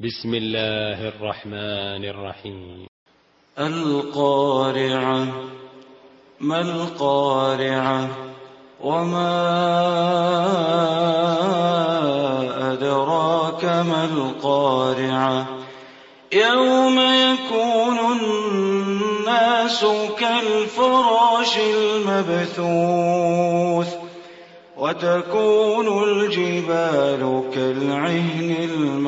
بسم الله الرحمن الرحيم. القارعة ما القارعة؟ وما أدراك ما القارعة؟ يوم يكون الناس كالفراش المبثوث وتكون الجبال كالعهن المنفوش